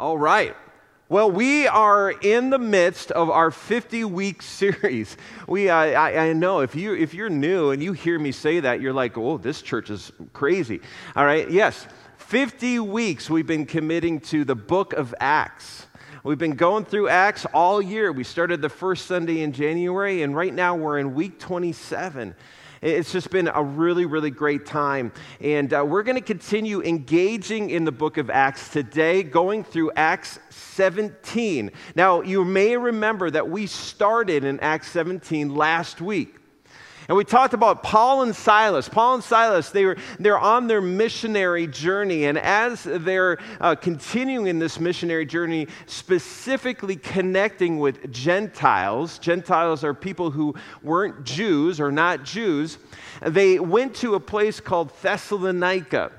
All right. Well, we are in the midst of our 50 week series. We, I, I, know if, you, if you're new and you hear me say that, you're like, oh, this church is crazy. All right, yes, 50 weeks we've been committing to the book of Acts. We've been going through Acts all year. We started the first Sunday in January, and right now we're in week 27. It's just been a really, really great time. And uh, we're going to continue engaging in the book of Acts today, going through Acts 17. Now, you may remember that we started in Acts 17 last week. And we talked about Paul and Silas. Paul and Silas, they were, they're on their missionary journey. And as they're uh, continuing in this missionary journey, specifically connecting with Gentiles, Gentiles are people who weren't Jews or not Jews, they went to a place called Thessalonica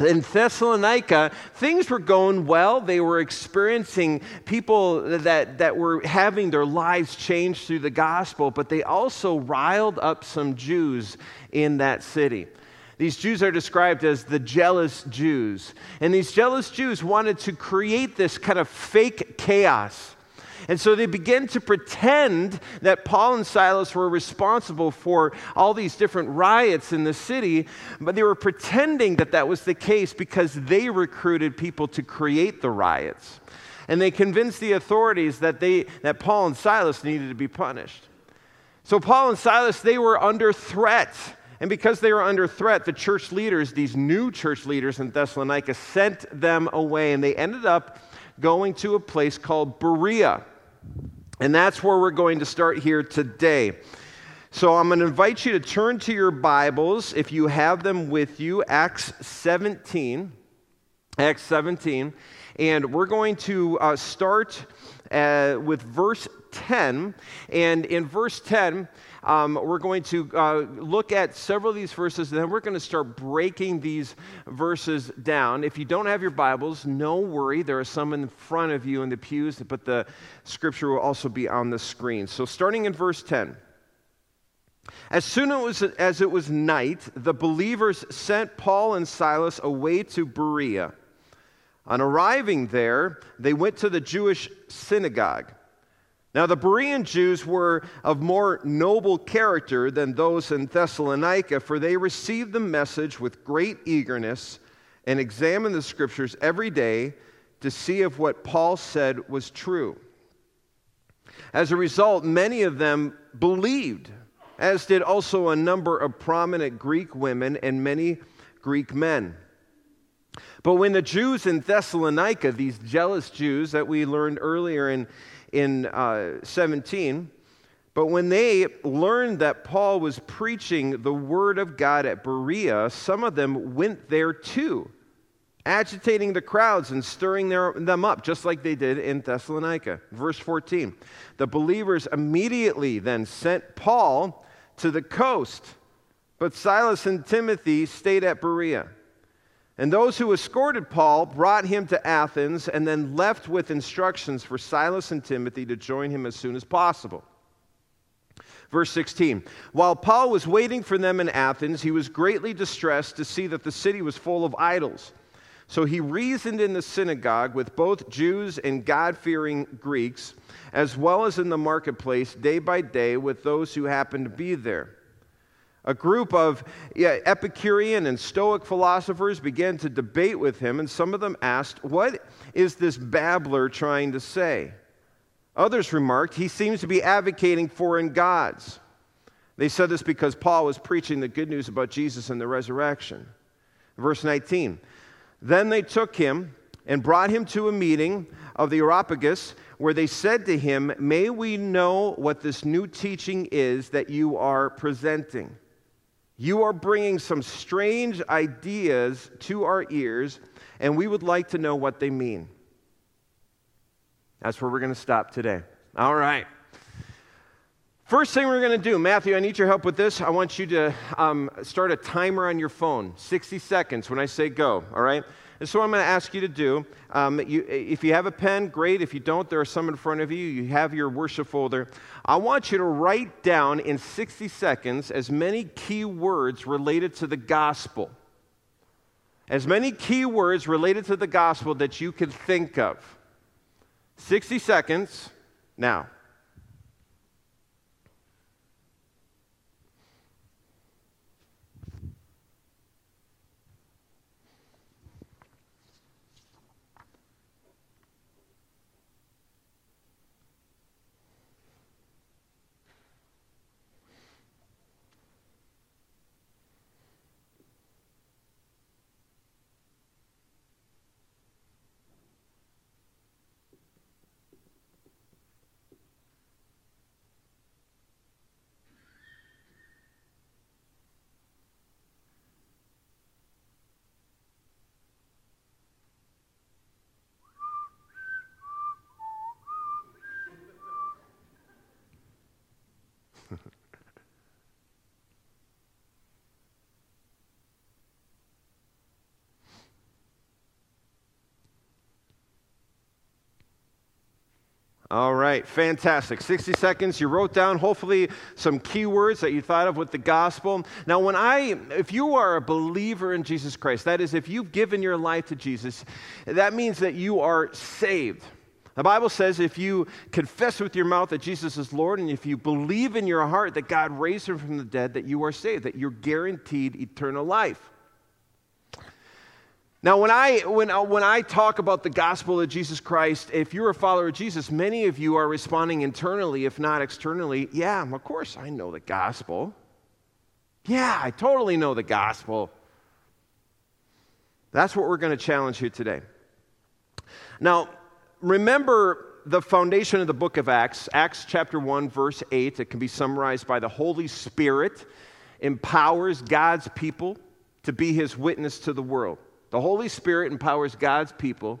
in Thessalonica, things were going well. They were experiencing people that, that were having their lives changed through the gospel, but they also riled up some Jews in that city. These Jews are described as the jealous Jews. And these jealous Jews wanted to create this kind of fake chaos and so they began to pretend that Paul and Silas were responsible for all these different riots in the city, but they were pretending that that was the case because they recruited people to create the riots. And they convinced the authorities that, they, that Paul and Silas needed to be punished. So Paul and Silas, they were under threat. And because they were under threat, the church leaders, these new church leaders in Thessalonica, sent them away. And they ended up going to a place called Berea. And that's where we're going to start here today. So I'm going to invite you to turn to your Bibles, if you have them with you, Acts 17. Acts 17. And we're going to uh, start uh, with verse 10. And in verse 10, um, we're going to uh, look at several of these verses, and then we're going to start breaking these verses down. If you don't have your Bibles, no worry. There are some in front of you in the pews, but the scripture will also be on the screen. So, starting in verse 10. As soon as it was night, the believers sent Paul and Silas away to Berea. On arriving there, they went to the Jewish synagogue. Now, the Berean Jews were of more noble character than those in Thessalonica, for they received the message with great eagerness and examined the scriptures every day to see if what Paul said was true. As a result, many of them believed, as did also a number of prominent Greek women and many Greek men. But when the Jews in Thessalonica, these jealous Jews that we learned earlier in in uh, 17. But when they learned that Paul was preaching the word of God at Berea, some of them went there too, agitating the crowds and stirring their, them up, just like they did in Thessalonica. Verse 14 The believers immediately then sent Paul to the coast, but Silas and Timothy stayed at Berea. And those who escorted Paul brought him to Athens and then left with instructions for Silas and Timothy to join him as soon as possible. Verse 16 While Paul was waiting for them in Athens, he was greatly distressed to see that the city was full of idols. So he reasoned in the synagogue with both Jews and God fearing Greeks, as well as in the marketplace day by day with those who happened to be there. A group of yeah, Epicurean and Stoic philosophers began to debate with him, and some of them asked, What is this babbler trying to say? Others remarked, He seems to be advocating foreign gods. They said this because Paul was preaching the good news about Jesus and the resurrection. Verse 19 Then they took him and brought him to a meeting of the Areopagus, where they said to him, May we know what this new teaching is that you are presenting. You are bringing some strange ideas to our ears, and we would like to know what they mean. That's where we're going to stop today. All right. First thing we're going to do, Matthew, I need your help with this. I want you to um, start a timer on your phone, 60 seconds when I say go, all right? And so, I'm going to ask you to do, um, you, if you have a pen, great. If you don't, there are some in front of you. You have your worship folder. I want you to write down in 60 seconds as many key words related to the gospel as many key words related to the gospel that you can think of. 60 seconds now. All right, fantastic. 60 seconds. You wrote down hopefully some keywords that you thought of with the gospel. Now, when I, if you are a believer in Jesus Christ, that is, if you've given your life to Jesus, that means that you are saved. The Bible says if you confess with your mouth that Jesus is Lord and if you believe in your heart that God raised him from the dead, that you are saved, that you're guaranteed eternal life. Now, when I, when, uh, when I talk about the gospel of Jesus Christ, if you're a follower of Jesus, many of you are responding internally, if not externally. Yeah, of course, I know the gospel. Yeah, I totally know the gospel. That's what we're going to challenge you today. Now, remember the foundation of the book of Acts, Acts chapter 1, verse 8. It can be summarized by the Holy Spirit empowers God's people to be his witness to the world. The Holy Spirit empowers God's people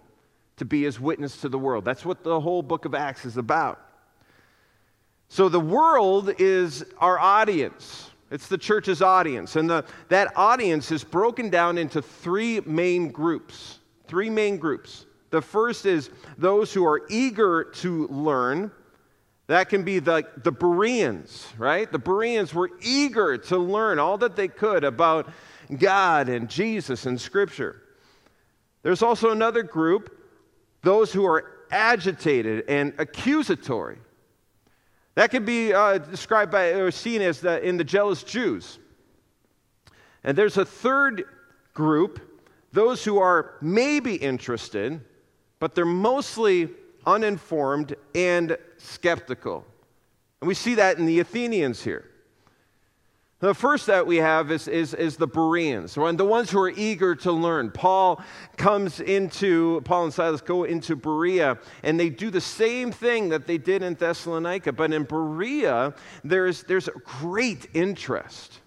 to be his witness to the world. That's what the whole book of Acts is about. So the world is our audience. It's the church's audience. And the, that audience is broken down into three main groups. Three main groups. The first is those who are eager to learn. That can be the, the Bereans, right? The Bereans were eager to learn all that they could about God and Jesus and Scripture. There's also another group, those who are agitated and accusatory. That can be uh, described by or seen as the, in the jealous Jews. And there's a third group, those who are maybe interested, but they're mostly uninformed and skeptical. And we see that in the Athenians here. The first that we have is, is, is the Bereans, the ones who are eager to learn. Paul comes into, Paul and Silas go into Berea, and they do the same thing that they did in Thessalonica. But in Berea, there's, there's great interest.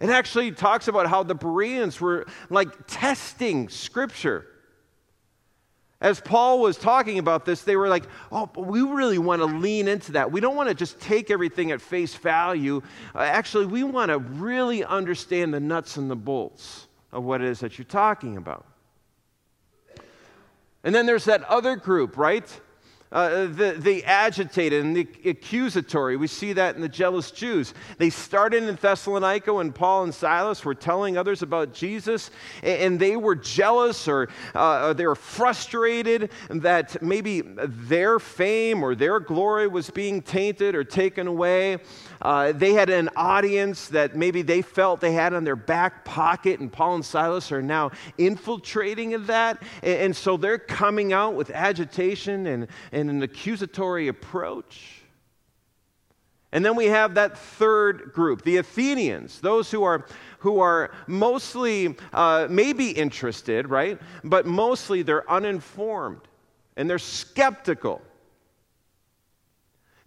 It actually talks about how the Bereans were like testing Scripture as Paul was talking about this, they were like, oh, we really want to lean into that. We don't want to just take everything at face value. Uh, actually, we want to really understand the nuts and the bolts of what it is that you're talking about. And then there's that other group, right? Uh, the, the agitated and the accusatory. We see that in the jealous Jews. They started in Thessalonica when Paul and Silas were telling others about Jesus, and they were jealous or, uh, or they were frustrated that maybe their fame or their glory was being tainted or taken away. Uh, they had an audience that maybe they felt they had on their back pocket, and Paul and Silas are now infiltrating of that. And, and so they're coming out with agitation and, and an accusatory approach. And then we have that third group, the Athenians, those who are, who are mostly uh, maybe interested, right? But mostly they're uninformed and they're skeptical.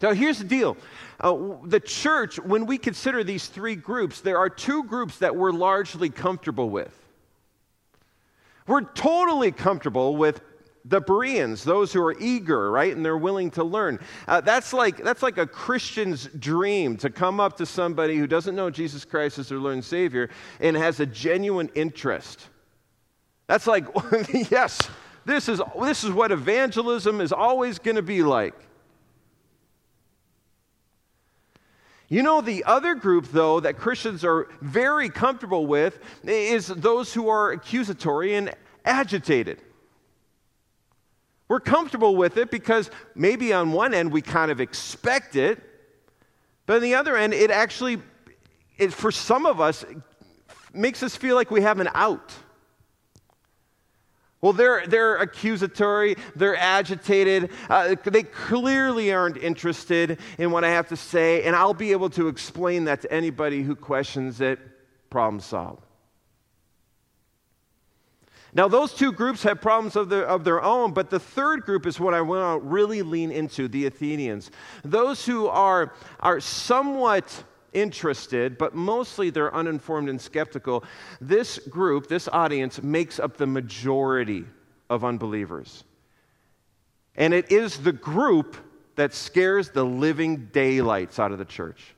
Now, here's the deal uh, the church, when we consider these three groups, there are two groups that we're largely comfortable with. We're totally comfortable with the Bereans, those who are eager, right, and they're willing to learn. Uh, that's, like, that's like a Christian's dream to come up to somebody who doesn't know Jesus Christ as their Lord and Savior and has a genuine interest. That's like, yes, this is, this is what evangelism is always going to be like. You know, the other group, though, that Christians are very comfortable with is those who are accusatory and agitated. We're comfortable with it because maybe on one end we kind of expect it, but on the other end, it actually, it, for some of us, makes us feel like we have an out. Well, they're, they're accusatory, they're agitated, uh, they clearly aren't interested in what I have to say, and I'll be able to explain that to anybody who questions it. Problem solved. Now, those two groups have problems of their, of their own, but the third group is what I want to really lean into the Athenians. Those who are, are somewhat interested, but mostly they're uninformed and skeptical. This group, this audience, makes up the majority of unbelievers. And it is the group that scares the living daylights out of the church.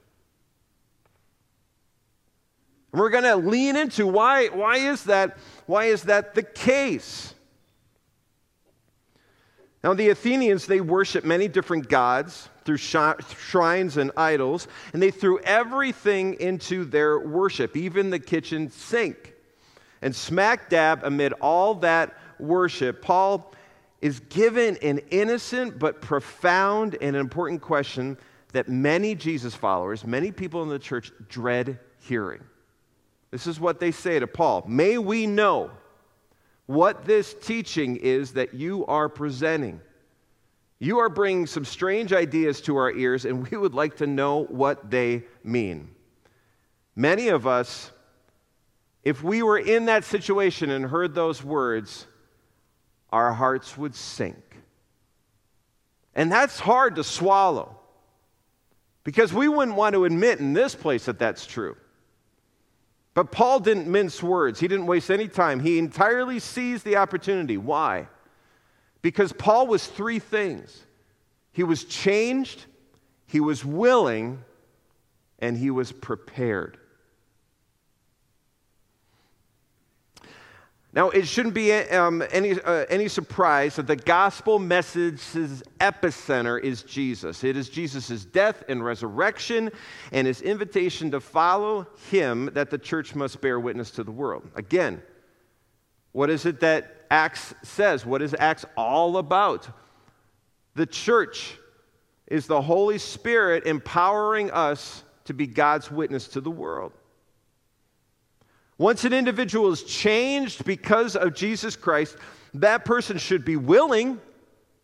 And we're going to lean into why, why is that? Why is that the case? Now, the Athenians, they worship many different gods through shrines and idols, and they threw everything into their worship, even the kitchen sink. And smack dab amid all that worship, Paul is given an innocent but profound and important question that many Jesus followers, many people in the church dread hearing. This is what they say to Paul May we know what this teaching is that you are presenting. You are bringing some strange ideas to our ears, and we would like to know what they mean. Many of us, if we were in that situation and heard those words, our hearts would sink. And that's hard to swallow because we wouldn't want to admit in this place that that's true. But Paul didn't mince words, he didn't waste any time. He entirely seized the opportunity. Why? Because Paul was three things he was changed, he was willing, and he was prepared. Now, it shouldn't be um, any, uh, any surprise that the gospel message's epicenter is Jesus. It is Jesus' death and resurrection and his invitation to follow him that the church must bear witness to the world. Again, what is it that Acts says? What is Acts all about? The church is the Holy Spirit empowering us to be God's witness to the world. Once an individual is changed because of Jesus Christ, that person should be willing.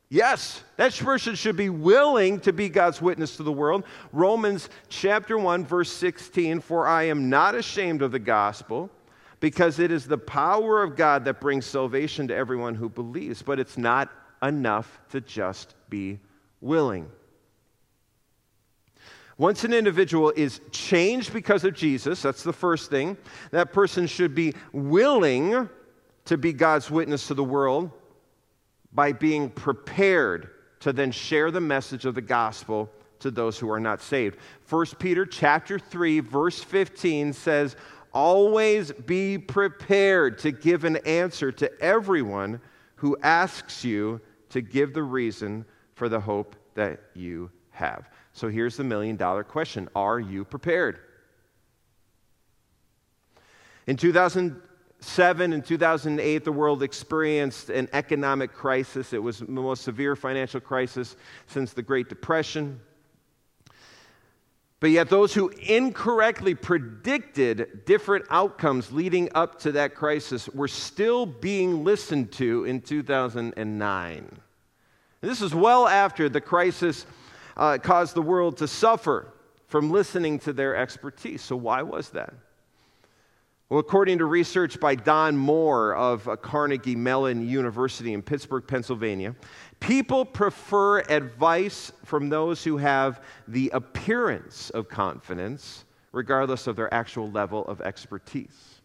Yes, that person should be willing to be God's witness to the world. Romans chapter 1 verse 16, for I am not ashamed of the gospel because it is the power of God that brings salvation to everyone who believes, but it's not enough to just be willing. Once an individual is changed because of Jesus, that's the first thing, that person should be willing to be God's witness to the world by being prepared to then share the message of the gospel to those who are not saved. 1 Peter chapter 3 verse 15 says, "Always be prepared to give an answer to everyone who asks you to give the reason for the hope that you have." So here's the million dollar question Are you prepared? In 2007 and 2008, the world experienced an economic crisis. It was the most severe financial crisis since the Great Depression. But yet, those who incorrectly predicted different outcomes leading up to that crisis were still being listened to in 2009. This is well after the crisis uh, caused the world to suffer from listening to their expertise. So, why was that? Well, according to research by Don Moore of Carnegie Mellon University in Pittsburgh, Pennsylvania, people prefer advice from those who have the appearance of confidence, regardless of their actual level of expertise.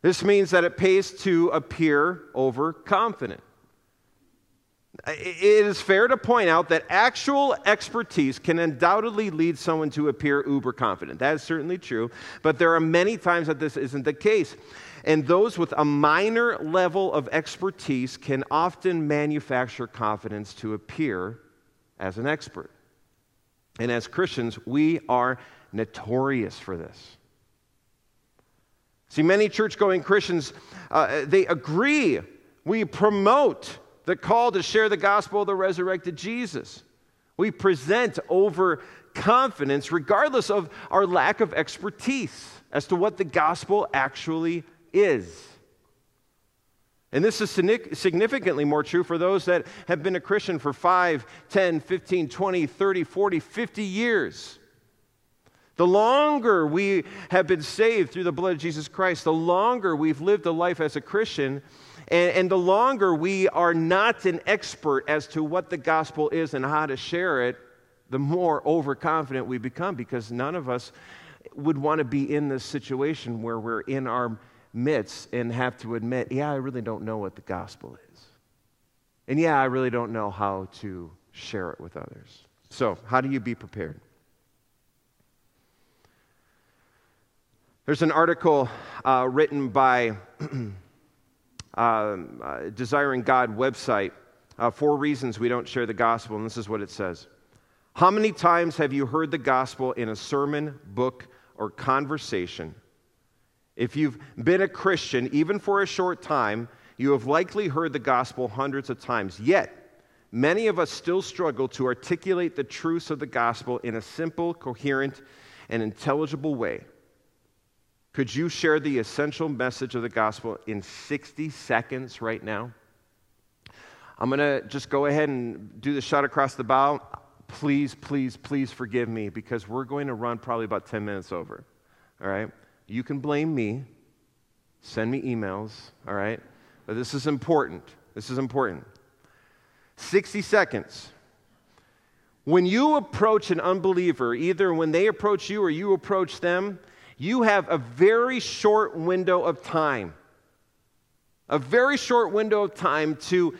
This means that it pays to appear overconfident. It is fair to point out that actual expertise can undoubtedly lead someone to appear uber confident. That is certainly true, but there are many times that this isn't the case. And those with a minor level of expertise can often manufacture confidence to appear as an expert. And as Christians, we are notorious for this. See, many church going Christians, uh, they agree. We promote the call to share the gospel of the resurrected Jesus. We present over confidence, regardless of our lack of expertise as to what the gospel actually is. And this is significantly more true for those that have been a Christian for 5, 10, 15, 20, 30, 40, 50 years. The longer we have been saved through the blood of Jesus Christ, the longer we've lived a life as a Christian, and, and, the longer we are not an expert as to what the gospel is and how to share it, the more overconfident we become because none of us would want to be in this situation where we're in our midst and have to admit, yeah, I really don't know what the gospel is. And yeah, I really don't know how to share it with others. So, how do you be prepared? There's an article uh, written by uh, uh, Desiring God website, uh, Four Reasons We Don't Share the Gospel, and this is what it says. How many times have you heard the gospel in a sermon, book, or conversation? If you've been a Christian, even for a short time, you have likely heard the gospel hundreds of times. Yet, many of us still struggle to articulate the truths of the gospel in a simple, coherent, and intelligible way. Could you share the essential message of the gospel in 60 seconds right now? I'm going to just go ahead and do the shot across the bow. Please, please, please forgive me because we're going to run probably about 10 minutes over. All right? You can blame me. Send me emails, all right? But this is important. This is important. 60 seconds. When you approach an unbeliever, either when they approach you or you approach them, you have a very short window of time, a very short window of time to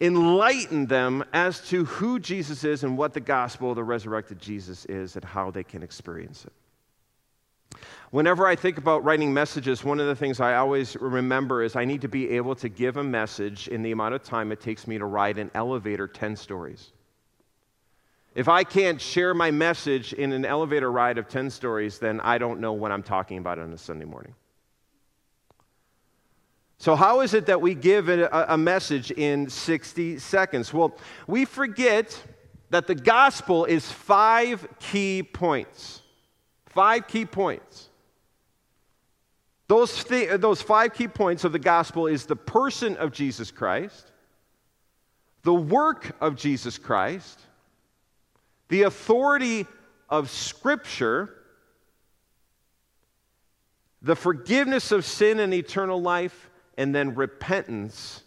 enlighten them as to who Jesus is and what the gospel of the resurrected Jesus is and how they can experience it. Whenever I think about writing messages, one of the things I always remember is I need to be able to give a message in the amount of time it takes me to ride an elevator 10 stories. If I can't share my message in an elevator ride of 10 stories, then I don't know what I'm talking about on a Sunday morning. So, how is it that we give a, message in 60 seconds? Well, we forget that the gospel is five key points. Five key points. Those, th- those five key points of the gospel is the person of Jesus Christ, the work of Jesus Christ, the authority of Scripture, the forgiveness of sin and eternal life, and then repentance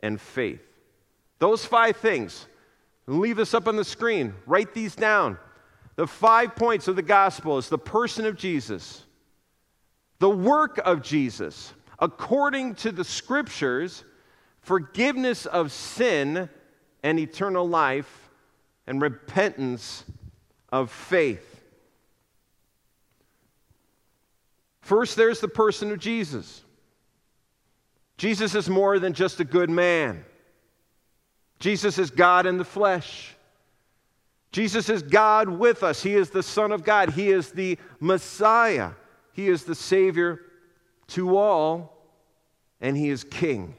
and faith. Those five things. Leave this up on the screen. Write these down. The five points of the gospel is the person of Jesus, the work of Jesus, according to the scriptures, forgiveness of sin and eternal life, and repentance of faith. First, there's the person of Jesus. Jesus is more than just a good man. Jesus is God in the flesh. Jesus is God with us. He is the Son of God. He is the Messiah. He is the Savior to all, and He is King.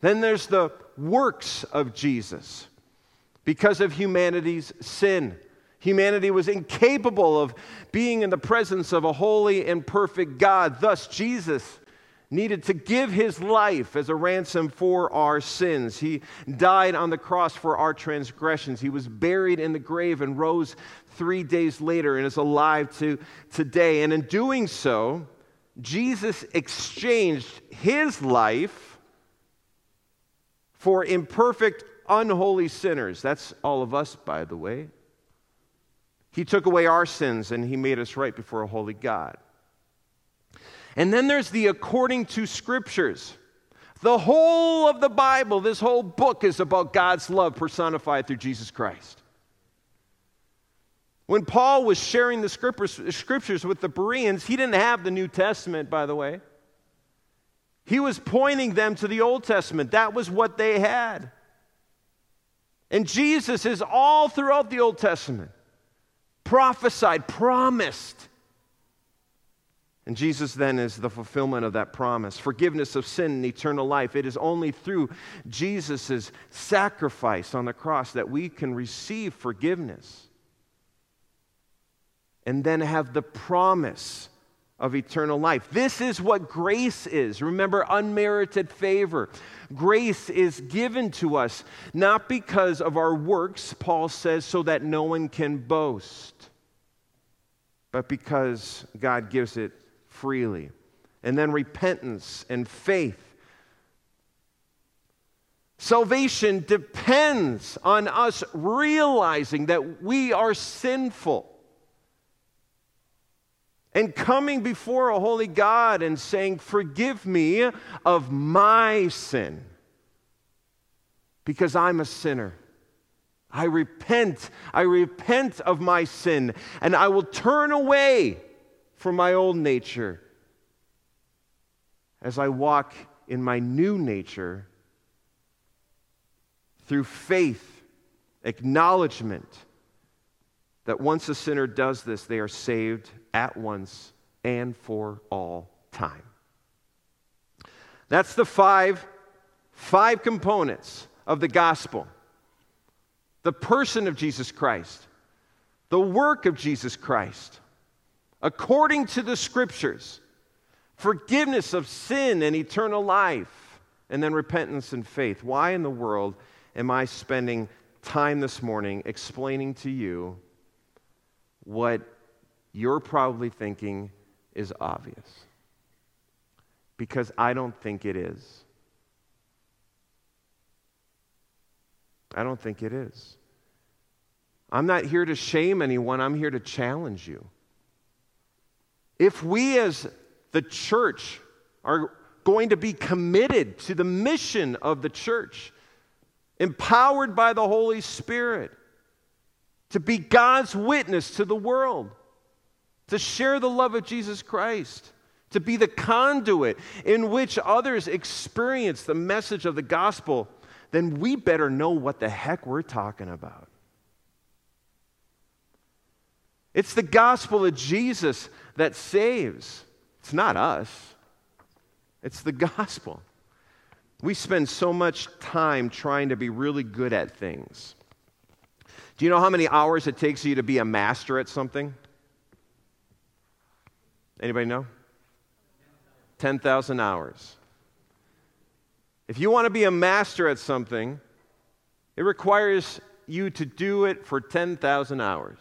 Then there's the works of Jesus because of humanity's sin. Humanity was incapable of being in the presence of a holy and perfect God. Thus, Jesus needed to give his life as a ransom for our sins. He died on the cross for our transgressions. He was buried in the grave and rose three days later and is alive to today. And in doing so, Jesus exchanged his life for imperfect unholy sinners. That's all of us, by the way. He took away our sins and he made us right before a holy God. And then there's the according to scriptures. The whole of the Bible, this whole book is about God's love personified through Jesus Christ. When Paul was sharing the scriptures with the Bereans, he didn't have the New Testament, by the way. He was pointing them to the Old Testament. That was what they had. And Jesus is all throughout the Old Testament prophesied, promised. And Jesus then is the fulfillment of that promise forgiveness of sin and eternal life. It is only through Jesus' sacrifice on the cross that we can receive forgiveness and then have the promise of eternal life. This is what grace is. Remember, unmerited favor. Grace is given to us not because of our works, Paul says, so that no one can boast, but because God gives it freely. And then repentance and faith. Salvation depends on us realizing that we are sinful and coming before a holy God and saying, Forgive me of my sin because I'm a sinner. I repent. I repent of my sin, and I will turn away from my old nature as I walk in my new nature through faith, acknowledgement that once a sinner does this, they are saved at once and for all time. That's the five, five components of the gospel the person of Jesus Christ, the work of Jesus Christ, according to the scriptures, forgiveness of sin and eternal life, and then repentance and faith. Why in the world am I spending time this morning explaining to you what you're probably thinking is obvious? Because I don't think it is. I don't think it is. I'm not here to shame anyone, I'm here to challenge you. If we as the church are going to be committed to the mission of the church, empowered by the Holy Spirit, to be God's witness to the world, to share the love of Jesus Christ, to be the conduit in which others experience the message of the gospel then we better know what the heck we're talking about. It's the gospel of Jesus that saves. It's not us, it's the gospel. We spend so much time trying to be really good at things. Do you know how many hours it takes you to be a master at something? Anybody know? 10,000 hours. If you want to be a master at something, it requires you to do it for 10,000 hours.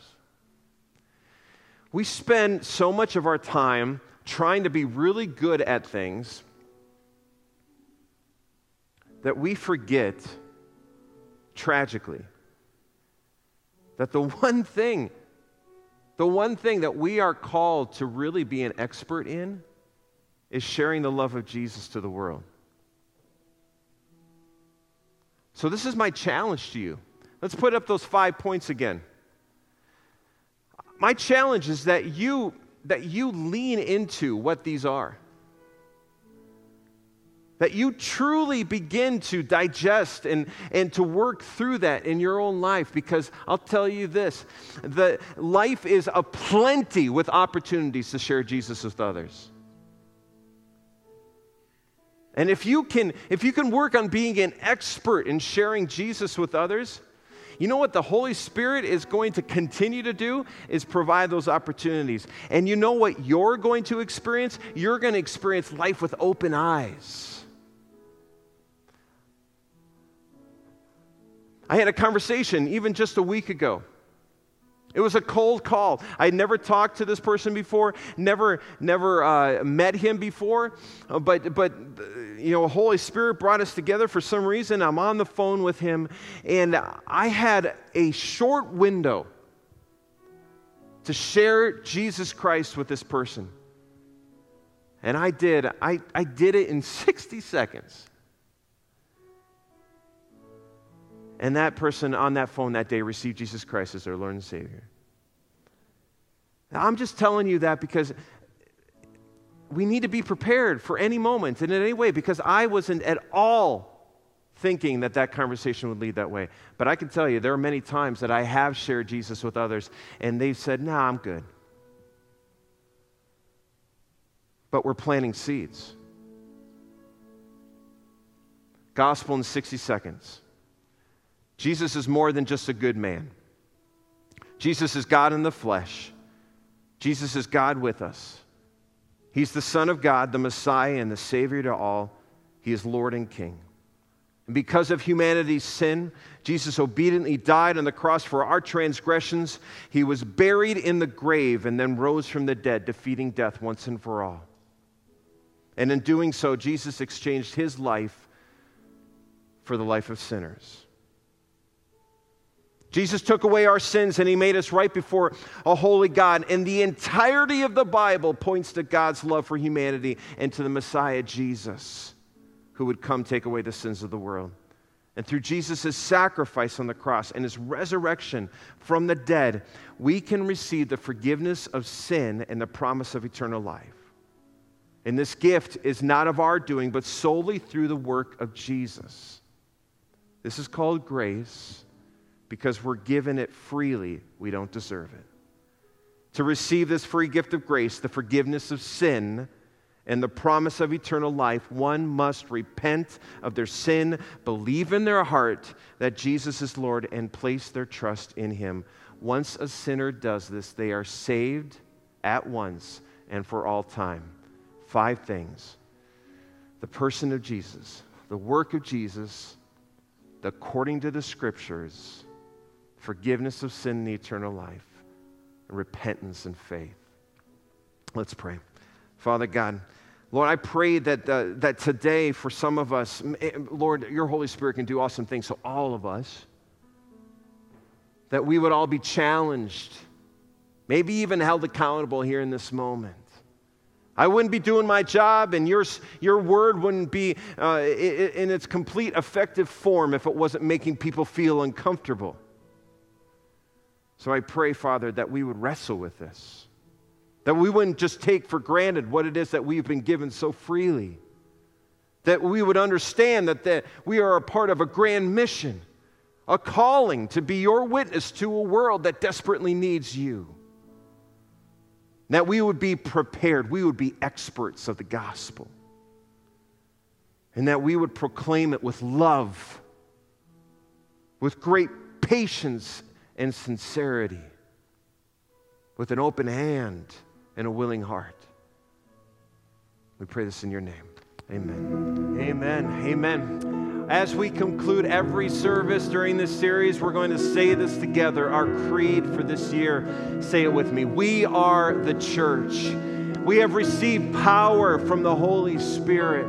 We spend so much of our time trying to be really good at things that we forget, tragically, that the one thing, the one thing that we are called to really be an expert in is sharing the love of Jesus to the world. So, this is my challenge to you. Let's put up those five points again. My challenge is that you, that you lean into what these are. That you truly begin to digest and, and to work through that in your own life. Because I'll tell you this the life is a plenty with opportunities to share Jesus with others. And if you can if you can work on being an expert in sharing Jesus with others, you know what the Holy Spirit is going to continue to do is provide those opportunities. And you know what you're going to experience? You're going to experience life with open eyes. I had a conversation even just a week ago it was a cold call. I would never talked to this person before, never, never uh, met him before, uh, but, but you know, Holy Spirit brought us together for some reason. I'm on the phone with him, and I had a short window to share Jesus Christ with this person. And I did. I, I did it in 60 seconds. And that person on that phone that day received Jesus Christ as their Lord and Savior. Now, I'm just telling you that because we need to be prepared for any moment and in any way because I wasn't at all thinking that that conversation would lead that way. But I can tell you, there are many times that I have shared Jesus with others, and they've said, Nah, I'm good. But we're planting seeds. Gospel in 60 seconds. Jesus is more than just a good man. Jesus is God in the flesh. Jesus is God with us. He's the Son of God, the Messiah, and the Savior to all. He is Lord and King. And because of humanity's sin, Jesus obediently died on the cross for our transgressions. He was buried in the grave and then rose from the dead, defeating death once and for all. And in doing so, Jesus exchanged his life for the life of sinners. Jesus took away our sins and he made us right before a holy God. And the entirety of the Bible points to God's love for humanity and to the Messiah, Jesus, who would come take away the sins of the world. And through Jesus' sacrifice on the cross and his resurrection from the dead, we can receive the forgiveness of sin and the promise of eternal life. And this gift is not of our doing, but solely through the work of Jesus. This is called grace because we're given it freely. We don't deserve it. To receive this free gift of grace, the forgiveness of sin, and the promise of eternal life, one must repent of their sin, believe in their heart that Jesus is Lord, and place their trust in Him. Once a sinner does this, they are saved at once and for all time. Five things the person of Jesus, the work of Jesus, according to the scriptures, forgiveness of sin and eternal life, and repentance and faith. Let's pray. Father God, Lord, I pray that, uh, that today for some of us, eh, Lord, your Holy Spirit can do awesome things, so all of us, that we would all be challenged, maybe even held accountable here in this moment. I wouldn't be doing my job, and your, your word wouldn't be uh, in its complete effective form if it wasn't making people feel uncomfortable. So I pray, Father, that we would wrestle with this, that we wouldn't just take for granted what it is that we've been given so freely, that we would understand that, that we are a part of a grand mission, a calling to be your witness to a world that desperately needs you. That we would be prepared, we would be experts of the gospel, and that we would proclaim it with love, with great patience and sincerity, with an open hand and a willing heart. We pray this in your name. Amen. Amen. Amen. As we conclude every service during this series, we're going to say this together our creed for this year. Say it with me. We are the church. We have received power from the Holy Spirit.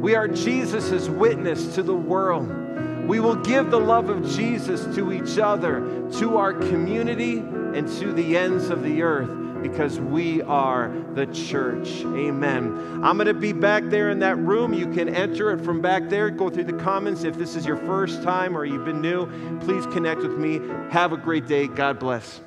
We are Jesus' witness to the world. We will give the love of Jesus to each other, to our community, and to the ends of the earth because we are the church. Amen. I'm going to be back there in that room. You can enter it from back there. Go through the comments. If this is your first time or you've been new, please connect with me. Have a great day. God bless.